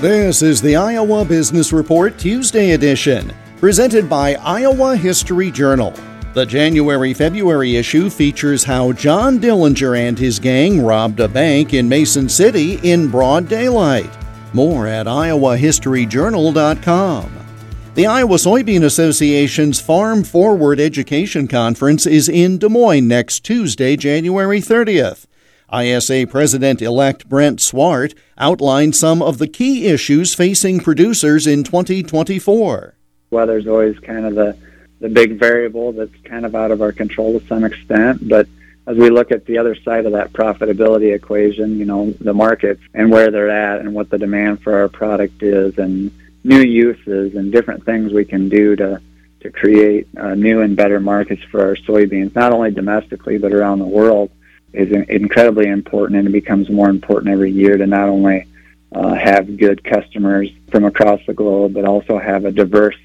This is the Iowa Business Report Tuesday edition, presented by Iowa History Journal. The January February issue features how John Dillinger and his gang robbed a bank in Mason City in broad daylight. More at iowahistoryjournal.com. The Iowa Soybean Association's Farm Forward Education Conference is in Des Moines next Tuesday, January 30th. ISA President elect Brent Swart outlined some of the key issues facing producers in 2024. Weather's always kind of the, the big variable that's kind of out of our control to some extent, but as we look at the other side of that profitability equation, you know, the markets and where they're at and what the demand for our product is and new uses and different things we can do to to create uh, new and better markets for our soybeans, not only domestically but around the world is incredibly important, and it becomes more important every year to not only uh, have good customers from across the globe, but also have a diverse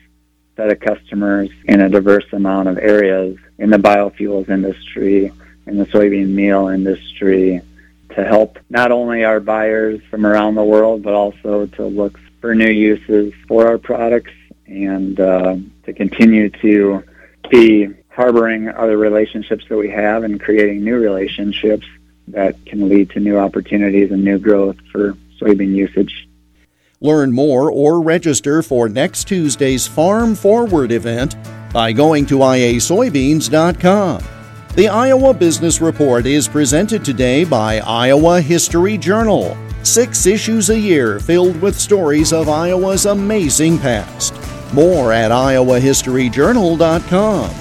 set of customers in a diverse amount of areas in the biofuels industry, in the soybean meal industry, to help not only our buyers from around the world, but also to look for new uses for our products and uh, to continue to be harboring other relationships that we have and creating new relationships that can lead to new opportunities and new growth for soybean usage. Learn more or register for next Tuesday's Farm Forward event by going to iasoybeans.com. The Iowa Business Report is presented today by Iowa History Journal. Six issues a year filled with stories of Iowa's amazing past. More at iowahistoryjournal.com.